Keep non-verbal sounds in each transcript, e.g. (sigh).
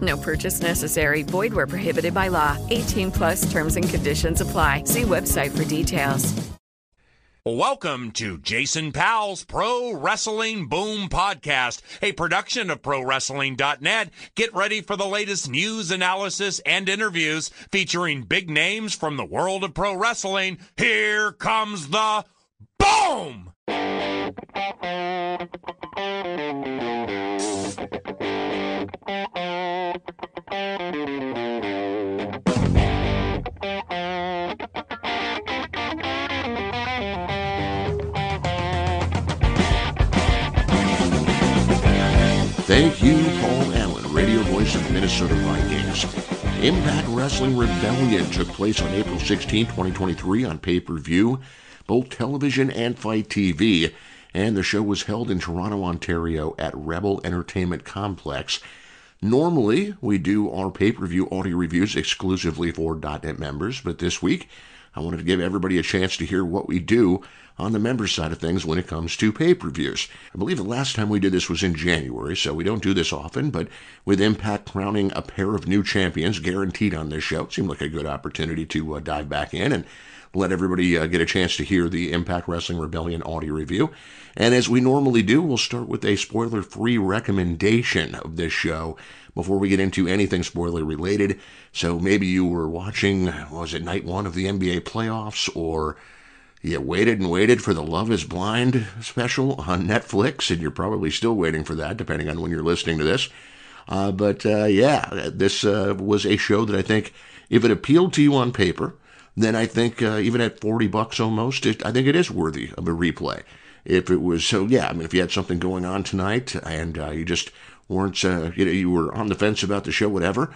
No purchase necessary. Void where prohibited by law. 18 plus terms and conditions apply. See website for details. Welcome to Jason Powell's Pro Wrestling Boom Podcast, a production of ProWrestling.net. Get ready for the latest news, analysis, and interviews featuring big names from the world of pro wrestling. Here comes the boom! Thank you, Paul Allen, radio voice of Minnesota Vikings. Impact Wrestling Rebellion took place on April 16, 2023 on pay-per-view, both television and FITE TV, and the show was held in Toronto, Ontario at Rebel Entertainment Complex. Normally, we do our pay-per-view audio reviews exclusively for .NET members, but this week I wanted to give everybody a chance to hear what we do on the member side of things when it comes to pay per views. I believe the last time we did this was in January, so we don't do this often, but with Impact crowning a pair of new champions guaranteed on this show, it seemed like a good opportunity to uh, dive back in and let everybody uh, get a chance to hear the Impact Wrestling Rebellion audio review. And as we normally do, we'll start with a spoiler free recommendation of this show before we get into anything spoiler related. So maybe you were watching, was it night one of the NBA playoffs, or you waited and waited for the Love is Blind special on Netflix, and you're probably still waiting for that, depending on when you're listening to this. Uh, but uh, yeah, this uh, was a show that I think, if it appealed to you on paper, then I think uh, even at 40 bucks almost, it, I think it is worthy of a replay. If it was so, yeah, I mean, if you had something going on tonight and uh, you just weren't, uh, you know, you were on the fence about the show, whatever,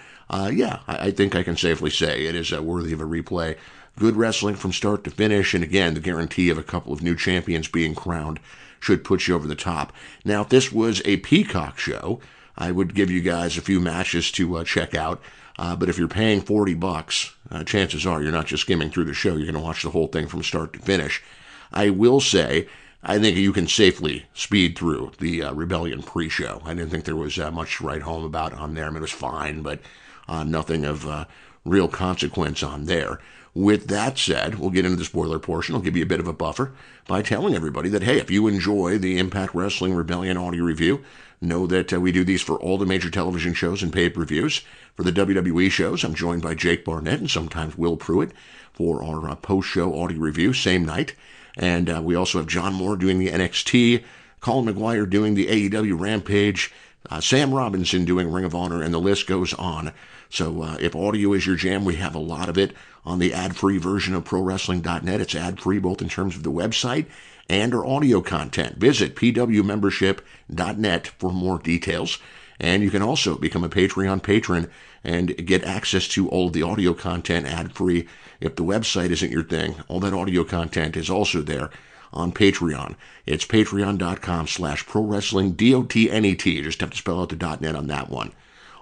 yeah, I, I, think I can safely say it is worthy of a replay good wrestling from start to finish, and again, the guarantee of a couple of new champions being crowned should put you over the top. Now, if this was a Peacock show, I would give you guys a few matches to uh, check out. Uh, but if you're paying 40 bucks, uh, chances are you're not just skimming through the show. You're going to watch the whole thing from start to finish. I will say, I think you can safely speed through the uh, Rebellion pre-show. I didn't think there was uh, much to write home about on there. I mean, it was fine, but uh, nothing of real consequence on there. With that said, we'll get into the spoiler portion. I'll give you a bit of a buffer by telling everybody that, hey, if you enjoy the Impact Wrestling Rebellion audio review, know that uh, we do these for all the major television shows and pay per views. For the WWE shows, I'm joined by Jake Barnett and sometimes Will Pruett for our uh, post show audio review, same night. And uh, we also have John Moore doing the NXT, Colin McGuire doing the AEW Rampage, uh, Sam Robinson doing Ring of Honor, and the list goes on. So uh, if audio is your jam, we have a lot of it on the ad-free version of ProWrestling.net. It's ad-free both in terms of the website and our audio content. Visit pwmembership.net for more details. And you can also become a Patreon patron and get access to all of the audio content ad-free. If the website isn't your thing, all that audio content is also there on Patreon. It's patreon.com slash pro wrestling D-O-T-N-E-T. You just have to spell out the .net on that one.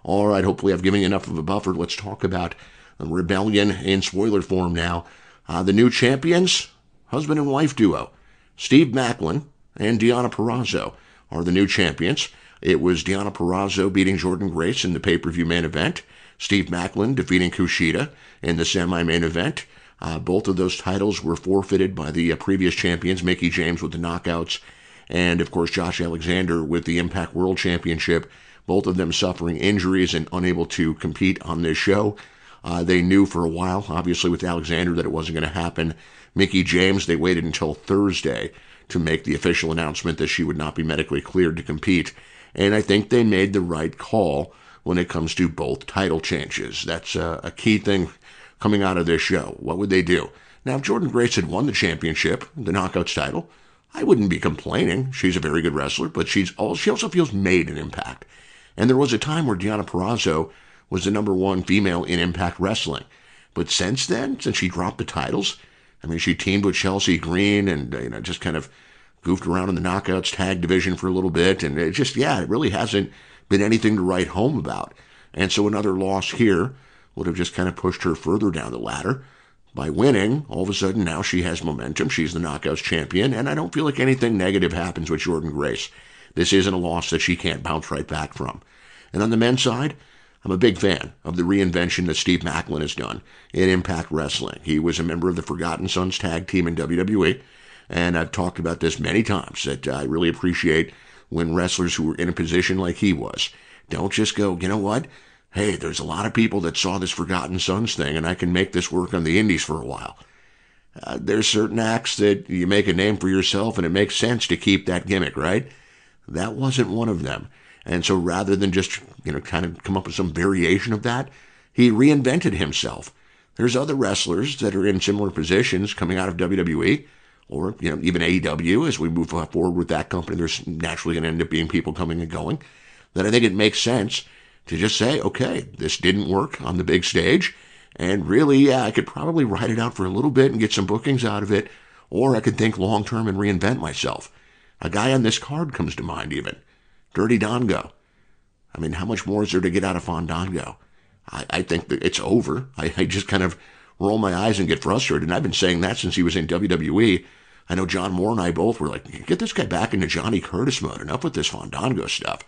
All right, hopefully I've given you enough of a buffer. Let's talk about Rebellion in spoiler form now. Uh, the new champions, husband and wife duo, Steve Maclin and Deonna Purrazzo are the new champions. It was Deonna Purrazzo beating Jordynne Grace in the pay-per-view main event. Steve Maclin defeating Kushida in the semi-main event. Uh, both of those titles were forfeited by the uh, previous champions, Mickie James with the knockouts, and of course Josh Alexander with the Impact World Championship both of them suffering injuries and unable to compete on this show. Uh, they knew for a while, obviously with Alexander, that it wasn't going to happen. Mickie James, they waited until Thursday to make the official announcement that she would not be medically cleared to compete. And I think they made the right call when it comes to both title changes. That's a, a key thing coming out of this show. What would they do? Now, if Jordynne Grace had won the championship, the Knockouts title, I wouldn't be complaining. She's a very good wrestler, but she's all, she also feels made an impact. And there was a time where Deonna Purrazzo was the number one female in Impact Wrestling. But since then, since she dropped the titles, I mean, she teamed with Chelsea Green and, uh, you know, just kind of goofed around in the Knockouts tag division for a little bit. And it just, yeah, it really hasn't been anything to write home about. And so another loss here would have just kind of pushed her further down the ladder. By winning, all of a sudden now she has momentum. She's the Knockouts champion, and I don't feel like anything negative happens with Jordynne Grace. This isn't a loss that she can't bounce right back from. And on the men's side, I'm a big fan of the reinvention that Steve Maclin has done in Impact Wrestling. He was a member of the Forgotten Sons tag team in WWE, and I've talked about this many times that I really appreciate when wrestlers who are in a position like he was don't just go, you know what? Hey, there's a lot of people that saw this Forgotten Sons thing, and I can make this work on the indies for a while. Uh, there's certain acts that you make a name for yourself, and it makes sense to keep that gimmick, right? That wasn't one of them. And so rather than just, you know, kind of come up with some variation of that, he reinvented himself. There's other wrestlers that are in similar positions coming out of WWE or you know even AEW as we move forward with that company. There's naturally going to end up being people coming and going. That I think it makes sense to just say, okay, this didn't work on the big stage, and really, yeah, I could probably write it out for a little bit and get some bookings out of it, or I could think long term and reinvent myself. A guy on this card comes to mind even, Dirty Dongo. I mean, how much more is there to get out of Fandango? I, I think that it's over. I, I just kind of roll my eyes and get frustrated. And I've been saying that since he was in WWE. I know John Moore and I both were like, get this guy back into Johnny Curtis mode. Enough with this Fandango stuff.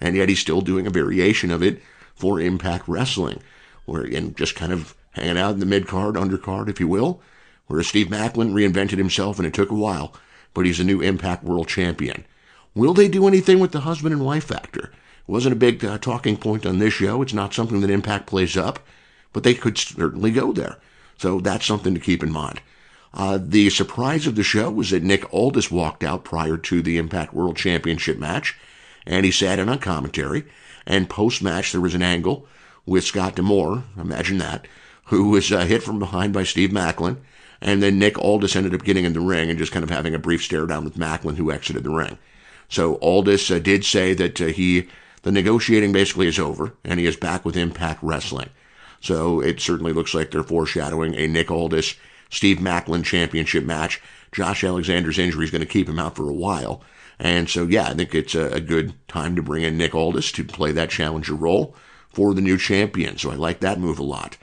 And yet he's still doing a variation of it for Impact Wrestling, where and just kind of hanging out in the mid card, undercard, if you will. Whereas Steve Maclin reinvented himself and it took a while, but he's a new Impact World Champion. Will they do anything with the husband and wife factor? It wasn't a big uh, talking point on this show. It's not something that Impact plays up, but they could certainly go there. So that's something to keep in mind. Uh, the surprise of the show was that Nick Aldis walked out prior to the Impact World Championship match, and he sat in on commentary. And post match, there was an angle with Scott D'Amore, imagine that, who was uh, hit from behind by Steve Maclin. And then Nick Aldis ended up getting in the ring and just kind of having a brief stare down with Maclin, who exited the ring. So Aldis uh, did say that uh, he, the negotiating basically is over, and he is back with Impact Wrestling. So it certainly looks like they're foreshadowing a Nick Aldis Steve Maclin championship match. Josh Alexander's injury is going to keep him out for a while. And so, yeah, I think it's a, a good time to bring in Nick Aldis to play that challenger role for the new champion. So I like that move a lot.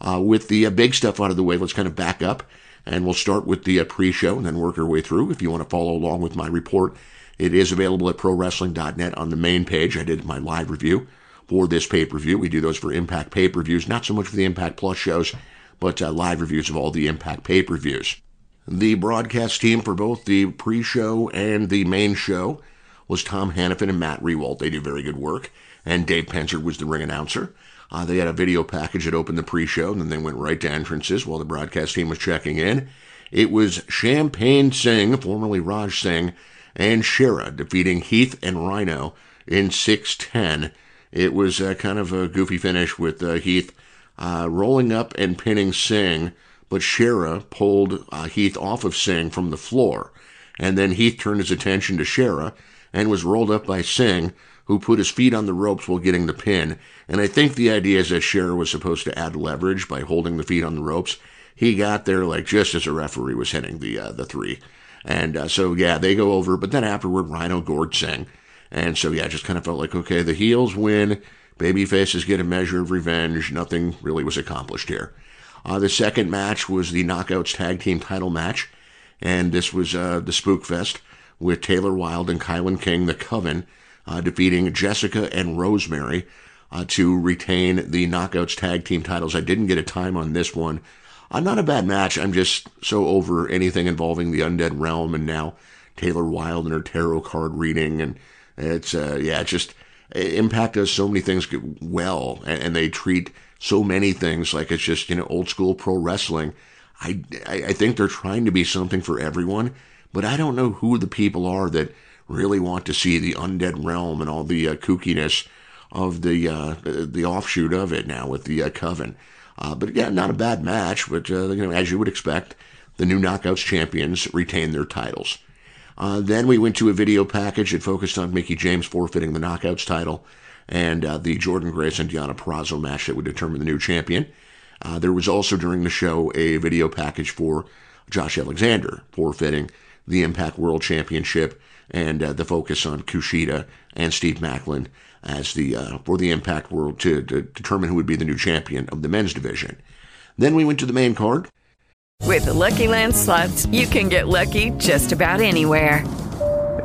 Uh, with the uh, big stuff out of the way, let's kind of back up and we'll start with the uh, pre show and then work our way through. If you want to follow along with my report, it is available at prowrestling.net on the main page. I did my live review for this pay per view. We do those for Impact pay per views, not so much for the Impact Plus shows, but uh, live reviews of all the Impact pay per views. The broadcast team for both the pre show and the main show was Tom Hannifan and Matt Rehwoldt. They do very good work. And Dave Penzer was the ring announcer. Uh, they had a video package that opened the pre show, and then they went right to entrances while the broadcast team was checking in. It was Champagne Singh, formerly Raj Singh, and Shera defeating Heath and Rhino in 610 it was uh, kind of a goofy finish with uh, Heath uh, rolling up and pinning Singh, but Shera pulled uh, Heath off of Singh from the floor. And then Heath turned his attention to Shera and was rolled up by Singh, who put his feet on the ropes while getting the pin. And I think the idea is that Shera was supposed to add leverage by holding the feet on the ropes. He got there like just as a referee was hitting the uh, the three. And uh, so, yeah, they go over. But then afterward, Rhino gored Singh. And so, yeah, just kind of felt like, okay, the heels win. Baby faces get a measure of revenge. Nothing really was accomplished here. Uh, the second match was the Knockouts Tag Team title match. And this was uh, the Spook Fest with Taylor Wilde and Kilynn King, the Coven, uh, defeating Jessicka and Rosemary uh, to retain the Knockouts Tag Team titles. I didn't get a time on this one. Uh, not a bad match. I'm just so over anything involving the Undead Realm and now Taylor Wilde and her tarot card reading and it's uh, yeah, just Impact does so many things well, and, and, they treat so many things like it's just you know old school pro wrestling. I, I think they're trying to be something for everyone, but I don't know who the people are that really want to see the undead realm and all the uh, kookiness of the uh, the offshoot of it now with the uh, coven. Uh, but yeah, not a bad match. But uh, you know, as you would expect, the new Knockouts champions retain their titles. Uh, then we went to a video package that focused on Mickie James forfeiting the Knockouts title and uh, the Jordynne Grace and Deonna Purrazzo match that would determine the new champion. Uh, there was also during the show a video package for Josh Alexander forfeiting the Impact World Championship and uh, the focus on Kushida and Steve Maclin as the uh, for the Impact World to, to determine who would be the new champion of the men's division. Then we went to the main card. With the Lucky Land slots, you can get lucky just about anywhere.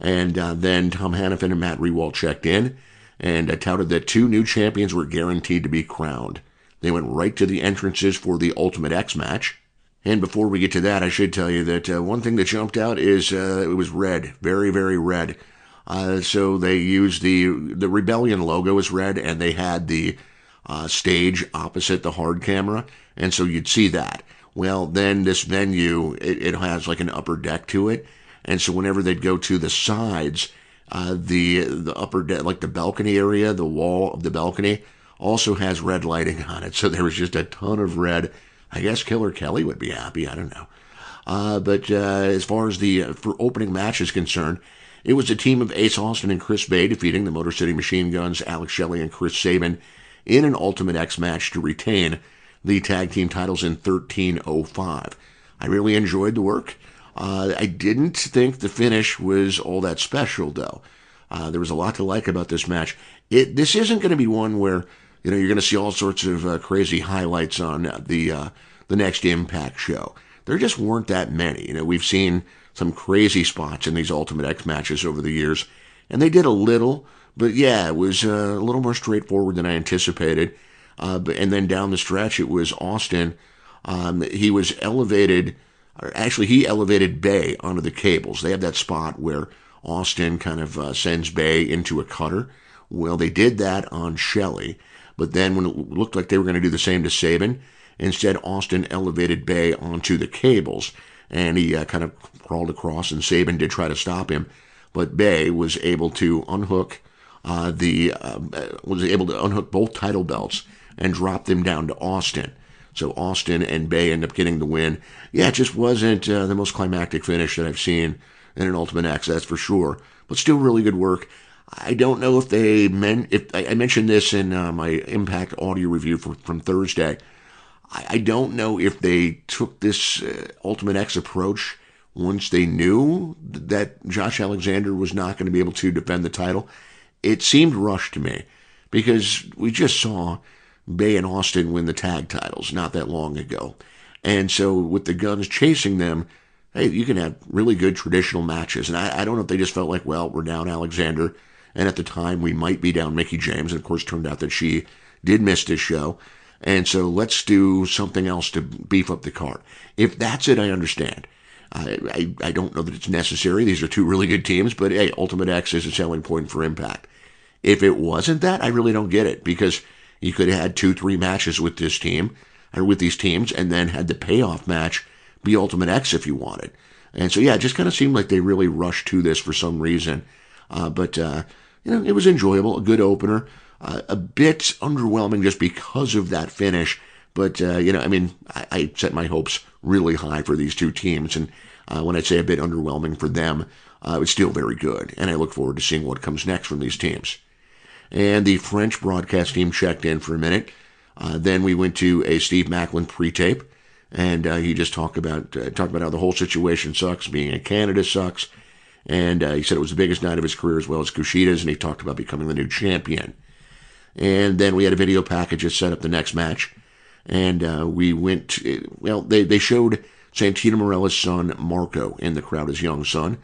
and uh, then Tom Hannifan and Matt Rehwoldt checked in and uh, touted that two new champions were guaranteed to be crowned. They went right to the entrances for the Ultimate X match. And before we get to that, I should tell you that uh, one thing that jumped out is uh, it was red, very, very red. Uh, so they used the the Rebellion logo is red, and they had the uh, stage opposite the hard camera, and so you'd see that. Well, then this venue it, it has like an upper deck to it, and so whenever they'd go to the sides, uh, the the upper deck, like the balcony area, the wall of the balcony, also has red lighting on it. (laughs) So there was just a ton of red. I guess Killer Kelly would be happy. I don't know. Uh, but uh, as far as the uh, for opening match is concerned, it was a team of Ace Austin and Chris Bey defeating the Motor City Machine Guns, Alex Shelley and Chris Sabin in an Ultimate X match to retain the tag team titles in 1305. I really enjoyed the work. Uh, I didn't think the finish was all that special, though. Uh, there was a lot to like about this match. It this isn't going to be one where you know you're going to see all sorts of uh, crazy highlights on the uh, the next Impact show. There just weren't that many. You know, we've seen some crazy spots in these Ultimate X matches over the years, and they did a little, but yeah, it was uh, a little more straightforward than I anticipated. Uh, but, and then down the stretch, it was Austin. Um, he was elevated actually he elevated Bey onto the cables. They have that spot where Austin kind of uh, sends Bey into a cutter. Well, they did that on Shelley, but then when it looked like they were going to do the same to Sabin, instead Austin elevated Bey onto the cables, and he uh, kind of crawled across, and Sabin did try to stop him, but Bey was able to unhook uh, the uh, was able to unhook both title belts and drop them down to Austin. So Austin and Bey end up getting the win. Yeah, it just wasn't uh, the most climactic finish that I've seen in an Ultimate X, that's for sure. But still, really good work. I don't know if they meant if I, mentioned this in uh, my Impact audio review for, from Thursday. I, I, don't know if they took this uh, Ultimate X approach once they knew that Josh Alexander was not going to be able to defend the title. It seemed rushed to me because we just saw Bey and Austin win the tag titles not that long ago. And so with the guns chasing them, hey, you can have really good traditional matches. And I, I don't know if they just felt like, well, we're down Alexander. And at the time, we might be down Mickie James. And of course, turned out that she did miss this show. And so let's do something else to beef up the card. If that's it, I understand. I, I, I don't know that it's necessary. These are two really good teams, but hey, Ultimate X is a selling point for Impact. If it wasn't that, I really don't get it because you could have had two, three matches with this team or with these teams and then had the payoff match be Ultimate X if you wanted. And so, yeah, it just kind of seemed like they really rushed to this for some reason. Uh, but, uh, you know, it was enjoyable, a good opener. Uh, a bit underwhelming just because of that finish. But, uh, you know, I mean, I, I, set my hopes really high for these two teams. And uh, when I say a bit underwhelming for them, uh, it's still very good. And I look forward to seeing what comes next from these teams. And the French broadcast team checked in for a minute. Uh, then we went to a Steve Maclin pre-tape, and uh, he just talked about uh, talked about how the whole situation sucks, being in Canada sucks, and uh, he said it was the biggest night of his career as well as Kushida's, and he talked about becoming the new champion. And then we had a video package to set up the next match, and uh, we went. To, well, they they showed Santino Marella's son Marco in the crowd, his young son,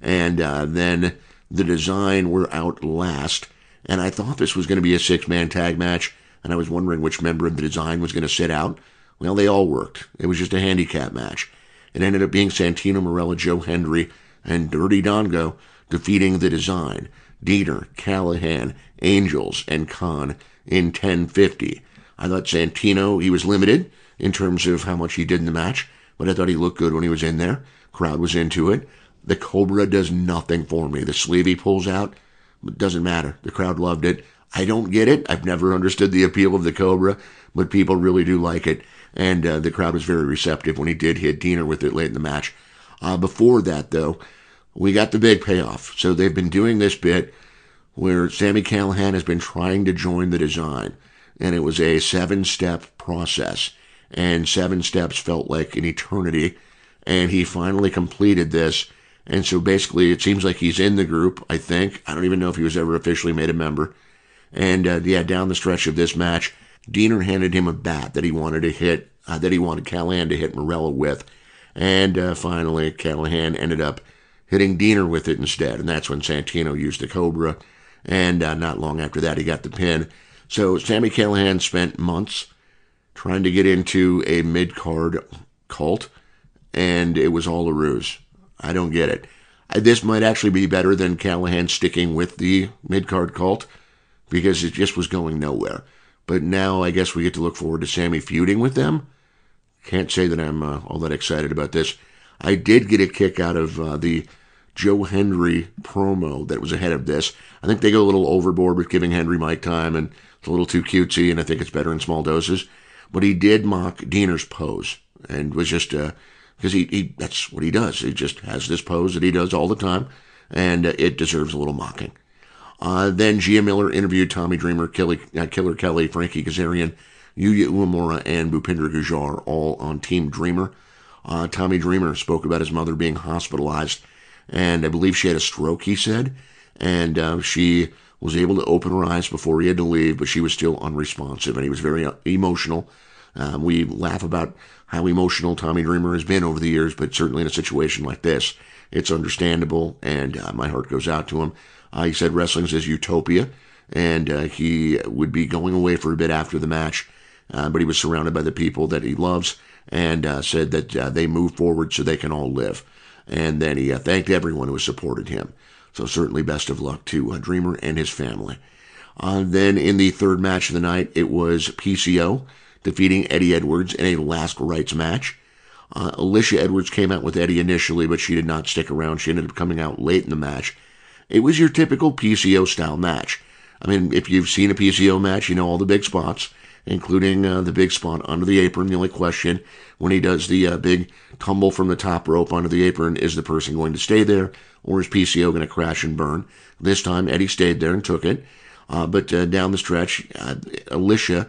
and uh, then the design were out last, and I thought this was going to be a six man tag match and I was wondering which member of the design was going to sit out. Well, they all worked. It was just a handicap match. It ended up being Santino Marella, Joe Hendry, and Dirty Dongo defeating the design. Dieter, Callihan, Angels, and Kon in 1050. I thought Santino, he was limited in terms of how much he did in the match, but I thought he looked good when he was in there. Crowd was into it. The Cobra does nothing for me. The sleeve he pulls out, doesn't matter. The crowd loved it. I don't get it. I've never understood the appeal of the Cobra, but people really do like it. And uh, the crowd was very receptive when he did hit Deaner with it late in the match. Uh, before that, though, we got the big payoff. So they've been doing this bit where Sammy Callihan has been trying to join the design, and it was a seven step process. And seven steps felt like an eternity. And he finally completed this. And so basically, it seems like he's in the group, I think. I don't even know if he was ever officially made a member. And uh, yeah, down the stretch of this match, Deaner handed him a bat that he wanted to hit, uh, that he wanted Callihan to hit Marella with. And uh, finally, Callihan ended up hitting Deaner with it instead. And that's when Santino used the Cobra. And uh, not long after that, he got the pin. So Sammy Callihan spent months trying to get into a mid card cult, and it was all a ruse. I don't get it. This might actually be better than Callihan sticking with the mid card cult because it just was going nowhere. But now I guess we get to look forward to Sammy feuding with them. Can't say that I'm uh, all that excited about this. I did get a kick out of uh, the Joe Hendry promo that was ahead of this. I think they go a little overboard with giving Hendry mic time, and it's a little too cutesy, and I think it's better in small doses. But he did mock Deaner's pose, and was just because he, he that's what he does. He just has this pose that he does all the time, and uh, it deserves a little mocking. Uh, then Gia Miller interviewed Tommy Dreamer, Kelly, uh, Killer Kelly, Frankie Kazarian, Yuya Uemura, and Bhupinder Gujjar, all on Team Dreamer. Uh, Tommy Dreamer spoke about his mother being hospitalized, and I believe she had a stroke, he said, and uh, she was able to open her eyes before he had to leave, but she was still unresponsive, and he was very uh, emotional. Um, we laugh about how emotional Tommy Dreamer has been over the years, but certainly in a situation like this, it's understandable, and uh, my heart goes out to him. Uh, he said wrestling's his utopia, and uh, he would be going away for a bit after the match, uh, but he was surrounded by the people that he loves, and uh, said that uh, they move forward so they can all live. And then he thanked everyone who has supported him. So certainly best of luck to Dreamer and his family. then in the third match of the night, it was PCO defeating Eddie Edwards in a last rites match. Uh, Alicia Edwards came out with Eddie initially, but she did not stick around. She ended up coming out late in the match it was your typical PCO style match. I mean, if you've seen a PCO match, you know all the big spots, including uh, the big spot under the apron. The only question when he does the uh, big tumble from the top rope onto the apron is the person going to stay there or is PCO going to crash and burn? This time, Eddie stayed there and took it. Uh, but uh, down the stretch, uh, Alicia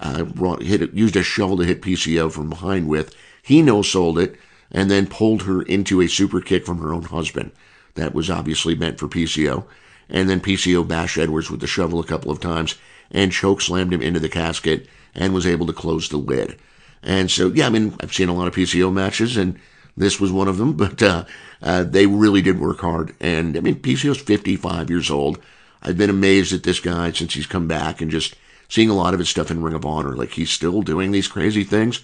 uh, hit it, used a shovel to hit PCO from behind with. He no sold it and then pulled her into a super kick from her own husband that was obviously meant for PCO. And then PCO bashed Edwards with the shovel a couple of times and choke slammed him into the casket and was able to close the lid. And so, yeah, I mean, I've seen a lot of PCO matches, and this was one of them, (laughs) but uh, uh, they really did work hard. And I mean, PCO's 55 years old. I've been amazed at this guy since he's come back and just seeing a lot of his stuff in Ring of Honor. Like, he's still doing these crazy things.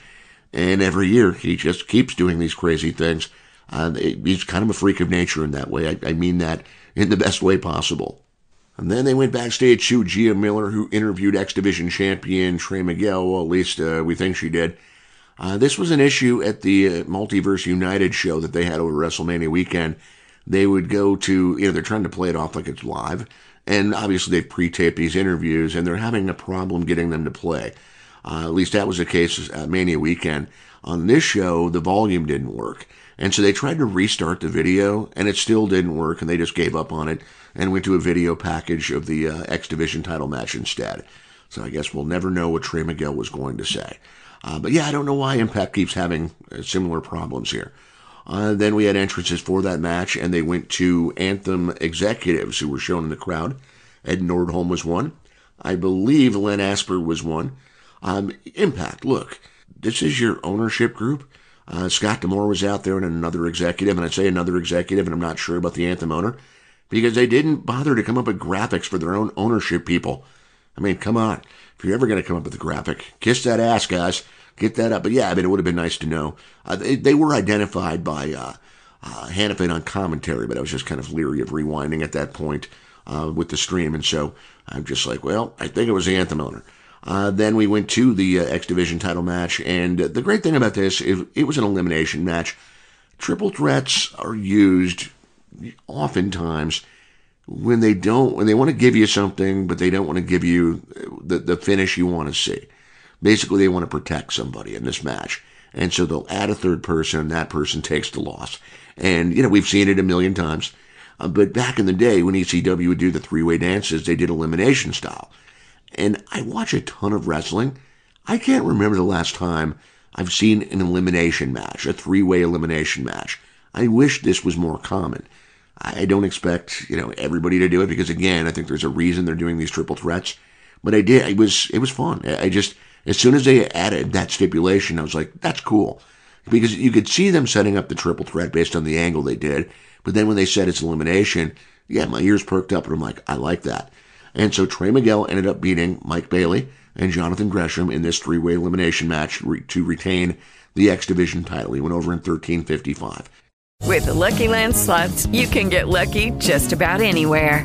And every year, he just keeps doing these crazy things. Uh, he's kind of a freak of nature in that way. I, I mean that in the best way possible. And then they went backstage to Gia Miller, who interviewed X Division champion Trey Miguel. Well, at least uh, we think she did. Uh, this was an issue at the uh, Multiverse United show that they had over WrestleMania weekend. They would go to, you know, they're trying to play it off like it's live. And obviously, they've pre taped these interviews and they're having a problem getting them to play. Uh, at least that was the case at Mania weekend. On this show, the volume didn't work. And so they tried to restart the video and it still didn't work and they just gave up on it and went to a video package of the uh, X Division title match instead. So I guess we'll never know what Trey Miguel was going to say. Uh, but yeah, I don't know why Impact keeps having uh, similar problems here. Uh, then we had entrances for that match, and they went to Anthem executives who were shown in the crowd. Ed Nordholm was one. I believe Len Asper was one. Um, Impact, look, this is your ownership group. Uh, Scott D'Amore was out there and another executive, and I say another executive, and I'm not sure about the Anthem owner, because they didn't bother to come up with graphics for their own ownership people. I mean, come on. If you're ever going to come up with a graphic, kiss that ass, guys. Get that up. But yeah, I mean, it would have been nice to know. Uh, they, they, were identified by uh, uh, Hannifan on commentary, but I was just kind of leery of rewinding at that point uh, with the stream. And so I'm just like, well, I think it was the Anthem owner. Uh, then we went to the uh, X Division title match, and the great thing about this is it was an elimination match. Triple threats are used oftentimes when they don't when they want to give you something but they don't want to give you the, the finish you want to see basically they want to protect somebody in this match and so they'll add a third person and that person takes the loss and you know we've seen it a million times uh, but back in the day when ecw would do the three-way dances they did elimination style and i watch a ton of wrestling i can't remember the last time i've seen an elimination match a three-way elimination match i wish this was more common I don't expect, you know, everybody to do it because again, I think there's a reason they're doing these triple threats. But I did. It was it was fun. I just as soon as they added that stipulation, I was like, that's cool. Because you could see them setting up the triple threat based on the angle they did. But then when they said it's elimination, yeah, my ears perked up and I'm like, I like that. And so Trey Miguel ended up beating Mike Bailey and Jonathan Gresham in this three way elimination match to retain the X Division title. He went over in 1355. With the Lucky Land slots, you can get lucky just about anywhere.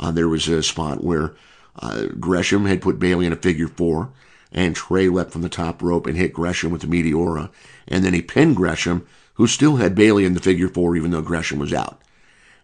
Uh, there was a spot where uh, Gresham had put Bailey in a figure four, and Trey leapt from the top rope and hit Gresham with the Meteora. And then he pinned Gresham, who still had Bailey in the figure four, even though Gresham was out.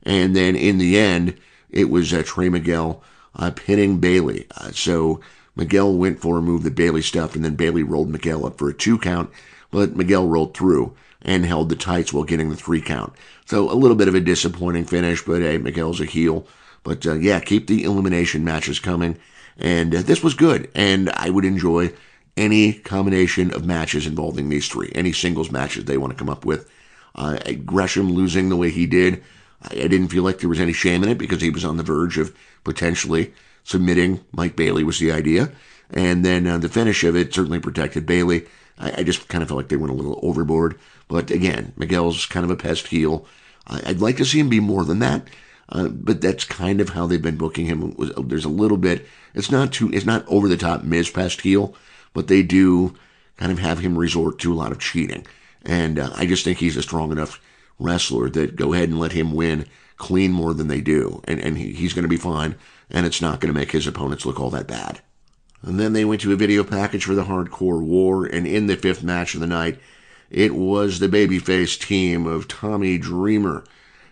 And then in the end, it was uh, Trey Miguel uh, pinning Bailey. Uh, so Miguel went for a move that Bailey stuffed, and then Bailey rolled Miguel up for a two count, but Miguel rolled through and held the tights while getting the three count. So a little bit of a disappointing finish, but hey, Miguel's a heel. But uh, yeah, keep the elimination matches coming. And uh, this was good, and I would enjoy any combination of matches involving these three, any singles matches they want to come up with. Uh, Gresham losing the way he did, I didn't feel like there was any shame in it because he was on the verge of potentially submitting Mike Bailey was the idea. And then uh, the finish of it certainly protected Bailey. I, I, just kind of felt like they went a little overboard. But again, Miguel's kind of a pest heel. I, would like to see him be more than that. Uh, but that's kind of how they've been booking him. There's a little bit. It's not too. It's not over the top Miz heel, but they do kind of have him resort to a lot of cheating. And uh, I just think he's a strong enough wrestler that go ahead and let him win clean more than they do, and and he, he's going to be fine and it's not going to make his opponents look all that bad. And then they went to a video package for the Hardcore War, and in the fifth match of the night, it was the babyface team of Tommy Dreamer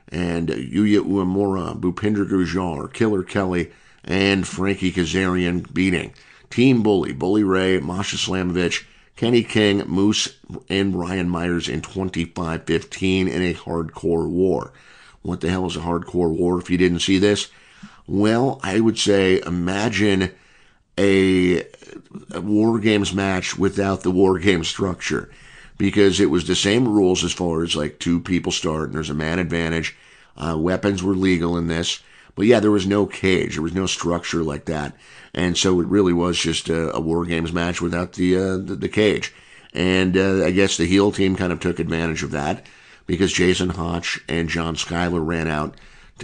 and Yuya Uemura, Bhupinder Gujjar, Killer Kelly, and Frankie Kazarian beating Team Bully, Bully Ray, Masha Slamovich, Kenny King, Moose, and Brian Myers in 25-15 in a hardcore war. What the hell is a hardcore war if you didn't see this? Well, I would say imagine a, a War Games match without the War Games structure. Because it was the same rules as far as like two people start and there's a man advantage. Uh, weapons were legal in this. But yeah, there was no cage. There was no structure like that. And so it really was just a, a War Games match without the, uh, the, the, cage. And uh, I guess the heel team kind of took advantage of that because Jason Hotch and John Skyler ran out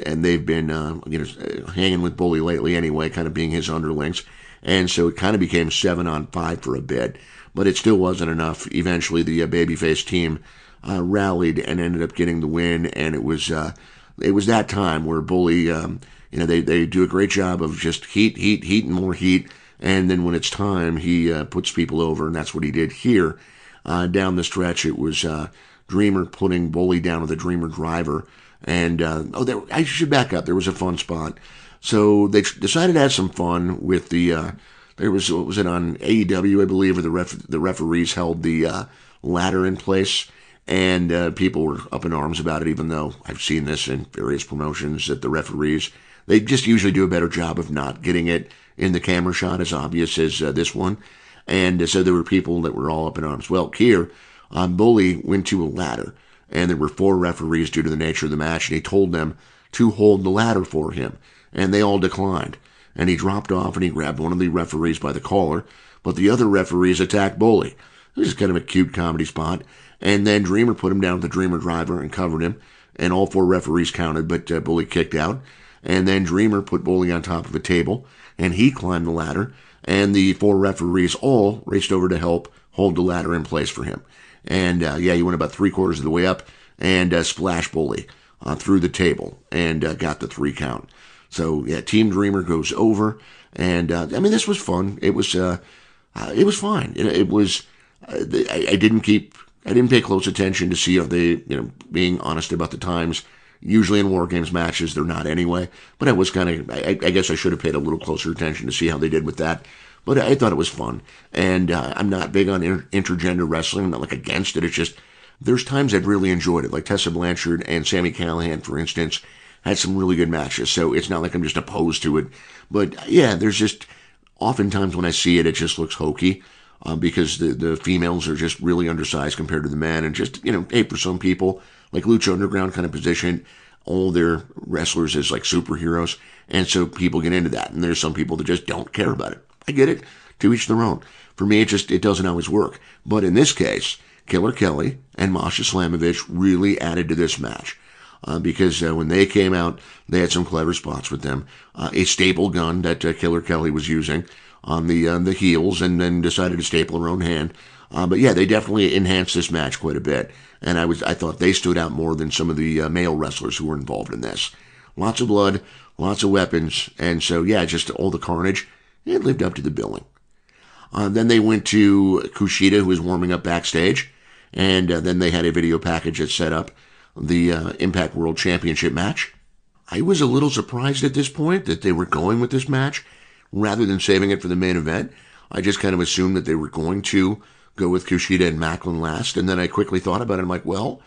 and they've been uh, you know hanging with Bully lately anyway, kind of being his underlings, and so it kind of became seven on five for a bit, but it still wasn't enough. Eventually, the uh, babyface team uh, rallied and ended up getting the win, and it was uh, it was that time where Bully, um, you know, they they do a great job of just heat, heat, heat, and more heat, and then when it's time, he uh, puts people over, and that's what he did here. Uh, down the stretch, it was Dreamer putting Bully down with a Dreamer driver and uh, oh, there, I should back up. There was a fun spot. So they decided to have some fun with the. There was what was it on AEW, I believe, where the ref, the referees held the uh, ladder in place, and uh, people were up in arms about it. Even though I've seen this in various promotions that the referees they just usually do a better job of not getting it in the camera shot as obvious as uh, this one, and uh, so there were people that were all up in arms. Well, here, um, Bully went to a ladder and there were four referees due to the nature of the match, and he told them to hold the ladder for him, and they all declined. And he dropped off and he grabbed one of the referees by the collar, but the other referees attacked Bully. This is kind of a cute comedy spot. And then Dreamer put him down with the Dreamer driver and covered him, and all four referees counted, but uh, Bully kicked out. And then Dreamer put Bully on top of a table, and he climbed the ladder, and the four referees all raced over to help hold the ladder in place for him. And uh, yeah, he went about three quarters of the way up and uh, splash bully uh, through the table and uh, got the three count. So yeah, Team Dreamer goes over, and uh, I mean this was fun. It was uh, it was fine. It, it was I, I, didn't keep I didn't pay close attention to see if they you know being honest about the times. Usually in war games matches they're not anyway, but I was kind of I, I guess I should have paid a little closer attention to see how they did with that. But I thought it was fun. And uh, I'm not big on inter- intergender wrestling. I'm not like against it. It's just there's times I've really enjoyed it. Like Tessa Blanchard and Sammy Callihan, for instance, had some really good matches. So it's not like I'm just opposed to it. But yeah, there's just oftentimes when I see it, it just looks hokey. Uh, because the, the females are just really undersized compared to the men. And just, you know, hey, for some people, like Lucha Underground kind of position, all their wrestlers as like superheroes. And so people get into that. And there's some people that just don't care about it. I get it. To each their own. For me, it just it doesn't always work. But in this case, Killer Kelly and Masha Slamovich really added to this match. Uh, because uh, when they came out, they had some clever spots with them. Uh, a staple gun that uh, Killer Kelly was using on the uh, the heels, and then decided to staple her own hand. Uh, but yeah, they definitely enhanced this match quite a bit, and I was I thought they stood out more than some of the male wrestlers who were involved in this. Lots of blood, lots of weapons, and so yeah, just all the carnage it lived up to the billing. Then they went to Kushida, who was warming up backstage, and then they had a video package that set up the uh, Impact World Championship match. I was a little surprised at this point that they were going with this match rather than saving it for the main event. I just kind of assumed that they were going to go with Kushida and Maclin last, and then I quickly thought about it. I'm like, well,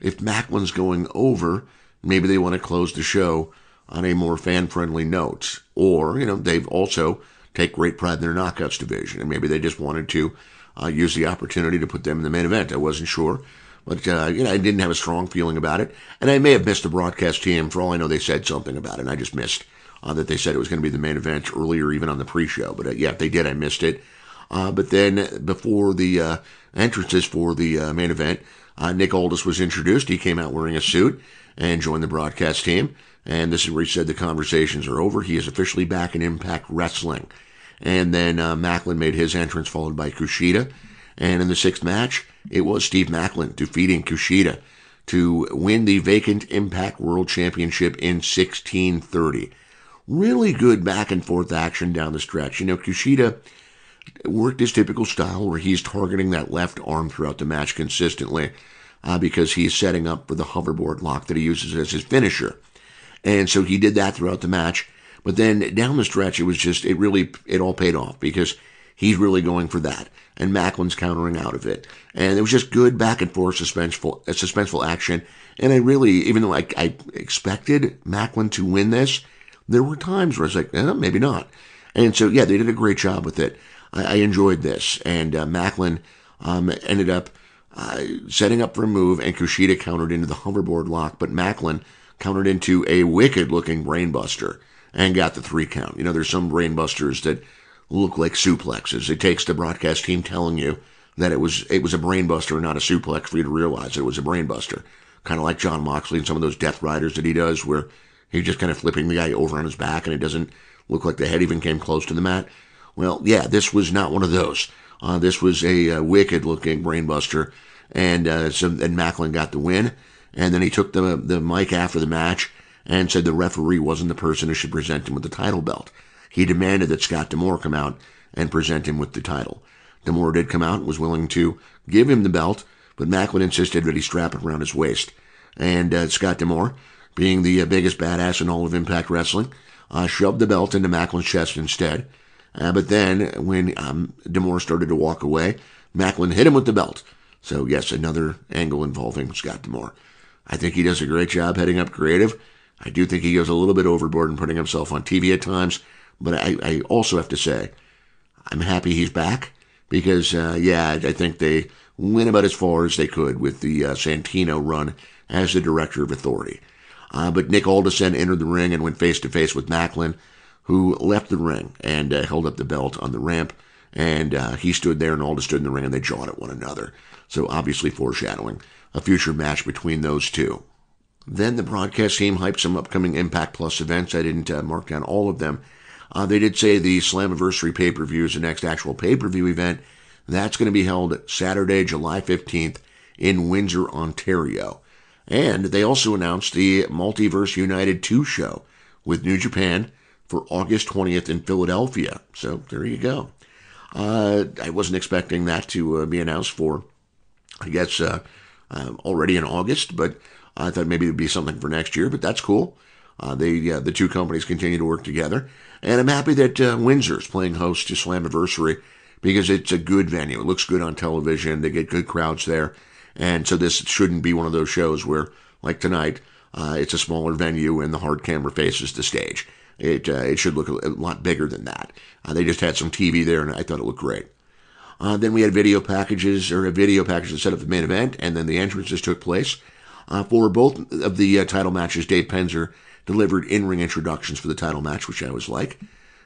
if Maclin's going over, maybe they want to close the show on a more fan-friendly note, or you know, they've also take great pride in their knockouts division, and maybe they just wanted to uh, use the opportunity to put them in the main event. I wasn't sure, but uh, you know, I didn't have a strong feeling about it, and I may have missed the broadcast team. For all I know, they said something about it, and I just missed uh, that they said it was going to be the main event earlier, even on the pre-show. But uh, yeah, if they did, I missed it. Uh, but then before the uh, entrances for the main event, Nick Aldis was introduced. He came out wearing a suit and joined the broadcast team. And this is where he said the conversations are over. He is officially back in Impact Wrestling. And then uh, Maclin made his entrance, followed by Kushida. And in the sixth match, it was Steve Maclin defeating Kushida to win the vacant Impact World Championship in 1630. Really good back and forth action down the stretch. You know, Kushida worked his typical style where he's targeting that left arm throughout the match consistently uh, because he's setting up for the hoverboard lock that he uses as his finisher. And so he did that throughout the match. But then down the stretch, it was just, it really, it all paid off because he's really going for that. And Maclin's countering out of it. And it was just good back and forth suspenseful, uh, suspenseful action. And I really, even though I, I expected Maclin to win this, there were times where I was like, eh, maybe not. And so, yeah, they did a great job with it. I, I enjoyed this. And uh, Maclin um, ended up uh, setting up for a move, and Kushida countered into the hoverboard lock, but Macklin countered into a wicked looking brainbuster and got the three count. You know, there's some brainbusters that look like suplexes. It takes the broadcast team telling you that it was it was a brainbuster and not a suplex for you to realize it was a brainbuster. Kind of like Jon Moxley and some of those Death Riders that he does, where he's just kind of flipping the guy over on his back and it doesn't look like the head even came close to the mat. Well, yeah, this was not one of those. Uh, this was a, a wicked looking brainbuster, and uh, so and Maclin got the win. And then he took the the mic after the match and said the referee wasn't the person who should present him with the title belt. He demanded that Scott D'Amore come out and present him with the title. D'Amore did come out and was willing to give him the belt, but Maclin insisted that he strap it around his waist. And uh, Scott D'Amore, being the uh, biggest badass in all of Impact Wrestling, uh, shoved the belt into Maclin's chest instead. Uh, but then, when um, D'Amore started to walk away, Maclin hit him with the belt. So, yes, another angle involving Scott D'Amore. I think he does a great job heading up creative. I do think he goes a little bit overboard in putting himself on TV at times. But I, I also have to say, I'm happy he's back because, uh, yeah, I think they went about as far as they could with the uh, Santino run as the director of authority. Uh, but Nick Aldis entered the ring and went face to face with Maclin, who left the ring and uh, held up the belt on the ramp. And uh, he stood there and Aldis stood in the ring and they jawed at one another. So obviously foreshadowing a future match between those two. Then the broadcast team hyped some upcoming Impact Plus events. I didn't uh, mark down all of them. Uh, they did say the Slammiversary pay per view is the next actual pay per view event. That's going to be held Saturday, July 15th in Windsor, Ontario. And they also announced the Multiverse United 2 show with New Japan for August 20th in Philadelphia. So there you go. Uh, I wasn't expecting that to uh, be announced for, I guess, uh, um, already in August, but I thought maybe it'd be something for next year, but that's cool. Uh, they, the two companies continue to work together. And I'm happy that uh, Windsor's playing host to Slammiversary because it's a good venue. It looks good on television. They get good crowds there. And so this shouldn't be one of those shows where, like tonight, uh, it's a smaller venue and the hard camera faces the stage. It, uh, it should look a, lot bigger than that. Uh, they just had some TV there and I thought it looked great. Uh, then we had video packages, or a video package that set up the main event, and then the entrances took place. Uh, for both of the title matches, Dave Penzer delivered in-ring introductions for the title match, which I was like.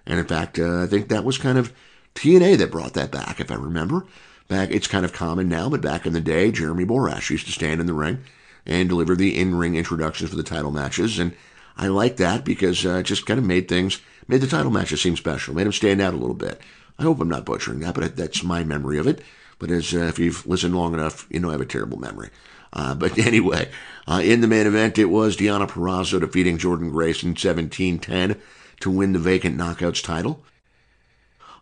And in fact, uh, I think that was kind of TNA that brought that back, if I remember. Back, it's kind of common now, but back in the day, Jeremy Borash used to stand in the ring and deliver the in-ring introductions for the title matches, and I like that because uh, it just kind of made things, made the title matches seem special, made them stand out a little bit. I hope I'm not butchering that, but that's my memory of it. But as uh, if you've listened long enough, you know I have a terrible memory. Uh, but (laughs) anyway, uh, in the main event, it was Deonna Purrazzo defeating Jordynne Grace in 17-10 to win the vacant Knockouts title.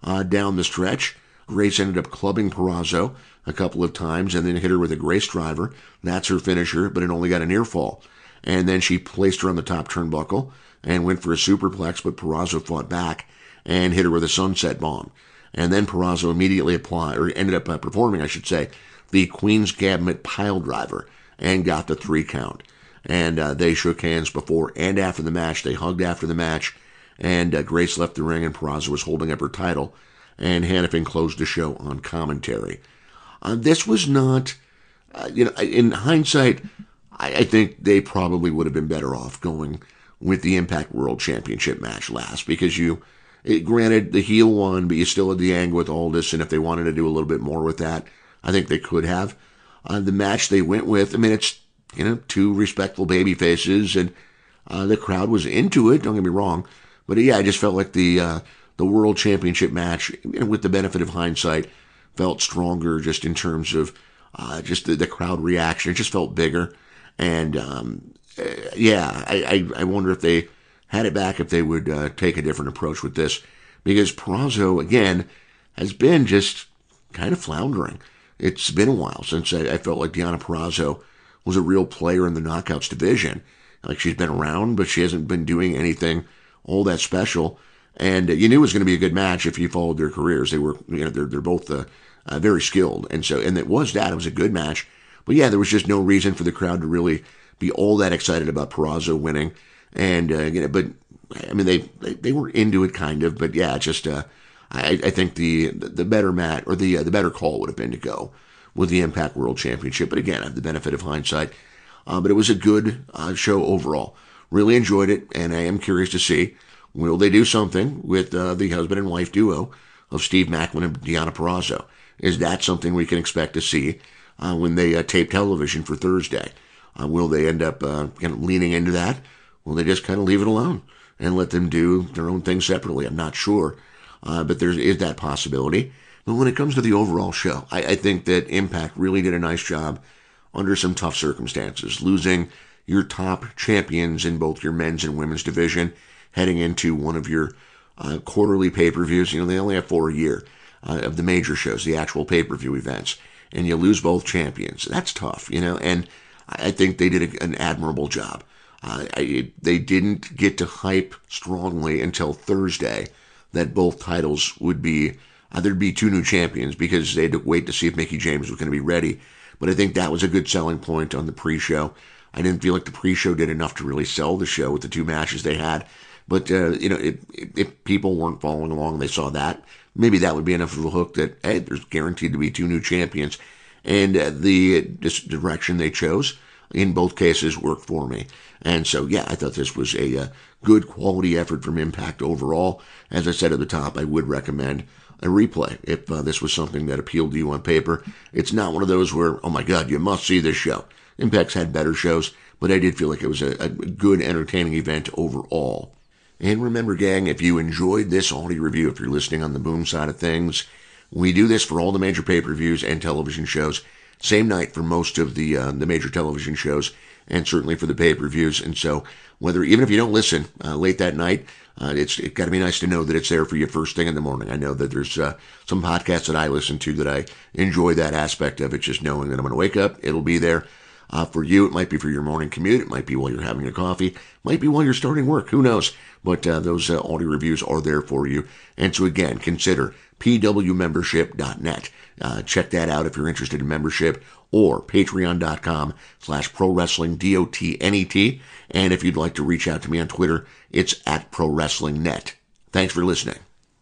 Uh, down the stretch, Grace ended up clubbing Purrazzo a couple of times and then hit her with a Grace driver. That's her finisher, but it only got a near fall. And then she placed her on the top turnbuckle and went for a superplex, but Purrazzo fought back and hit her with a sunset bomb. And then Purrazzo immediately applied, or ended up uh, performing, I should say, the Queen's Gambit pile driver and got the three count. And uh, they shook hands before and after the match. They hugged after the match. And uh, Grace left the ring, and Purrazzo was holding up her title. And Hannifan closed the show on commentary. Uh, this was not, uh, you know, in hindsight, I, I think they probably would have been better off going with the Impact World Championship match last because you, it, granted, the heel won, but you still had the angle with all this. and if they wanted to do a little bit more with that, I think they could have. Uh, the match they went with, I mean, it's, you know, two respectful baby faces, and uh, the crowd was into it, don't get me wrong. But yeah, I just felt like the uh, the World Championship match, you know, with the benefit of hindsight, felt stronger just in terms of uh, just the, the, crowd reaction. It just felt bigger. And um, uh, yeah, I, I, I, wonder if they had it back, if they would uh, take a different approach with this. Because Purrazzo, again, has been just kind of floundering. It's been a while since I, I felt like Deonna Purrazzo was a real player in the knockouts division. Like she's been around, but she hasn't been doing anything all that special. And you knew it was going to be a good match if you followed their careers. They were, you know, they're, they're both uh, uh, very skilled. And so, and it was that. It was a good match. But yeah, there was just no reason for the crowd to really be all that excited about Purrazzo winning. And, uh, you know, but I mean, they, they, they were into it kind of, but yeah, just, uh, I, I think the, the better mat or the, uh, the better call would have been to go with the Impact World Championship. But again, I have the benefit of hindsight. Uh, but it was a good uh, show overall. Really enjoyed it, and I am curious to see will they do something with uh, the husband and wife duo of Steve Maclin and Deonna Purrazzo. Is that something we can expect to see uh, when they tape television for Thursday? Will they end up kind of leaning into that? Will they just kind of leave it alone and let them do their own thing separately? I'm not sure, but there is that possibility. But when it comes to the overall show, I, I think that Impact really did a nice job under some tough circumstances, losing your top champions in both your men's and women's division, heading into one of your uh, quarterly pay per views. You know, they only have four a year uh, of the major shows, the actual pay per view events, and you lose both champions. That's tough, you know, and I think they did a, an admirable job. Uh, I, they didn't get to hype strongly until Thursday that both titles would be uh, there'd be two new champions because they had to wait to see if Mickie James was going to be ready but I think that was a good selling point on the pre-show. I didn't feel like the pre-show did enough to really sell the show with the two matches they had. But uh, you know, if, if people weren't following along, they saw that maybe that would be enough of a hook that hey, there's guaranteed to be two new champions, and uh, the direction they chose in both cases worked for me. And so, yeah, I thought this was a, a uh, good quality effort from Impact overall. As I said at the top, I would recommend a replay if uh, this was something that appealed to you on paper. It's not one of those where, oh my God, you must see this show. Impact's had better shows, but I did feel like it was a, a good, entertaining event overall. And remember, gang, if you enjoyed this audio review, if you're listening on the boom side of things, we do this for all the major pay-per-views and television shows. Same night for most of the uh, the major television shows, and certainly for the pay-per-views. And so, whether even if you don't listen uh, late that night, uh, it's it got to be nice to know that it's there for you first thing in the morning. I know that there's uh, some podcasts that I listen to that I enjoy that aspect of it, just knowing that I'm going to wake up, it'll be there. Uh, for you, it might be for your morning commute. It might be while you're having your coffee. It might be while you're starting work. Who knows? But uh, those uh, audio reviews are there for you. And so again, consider pwmembership.net. Uh, check that out if you're interested in membership or patreon.com slash pro wrestling D-O-T-N-E-T. And if you'd like to reach out to me on Twitter, it's at pro wrestling net. Thanks for listening.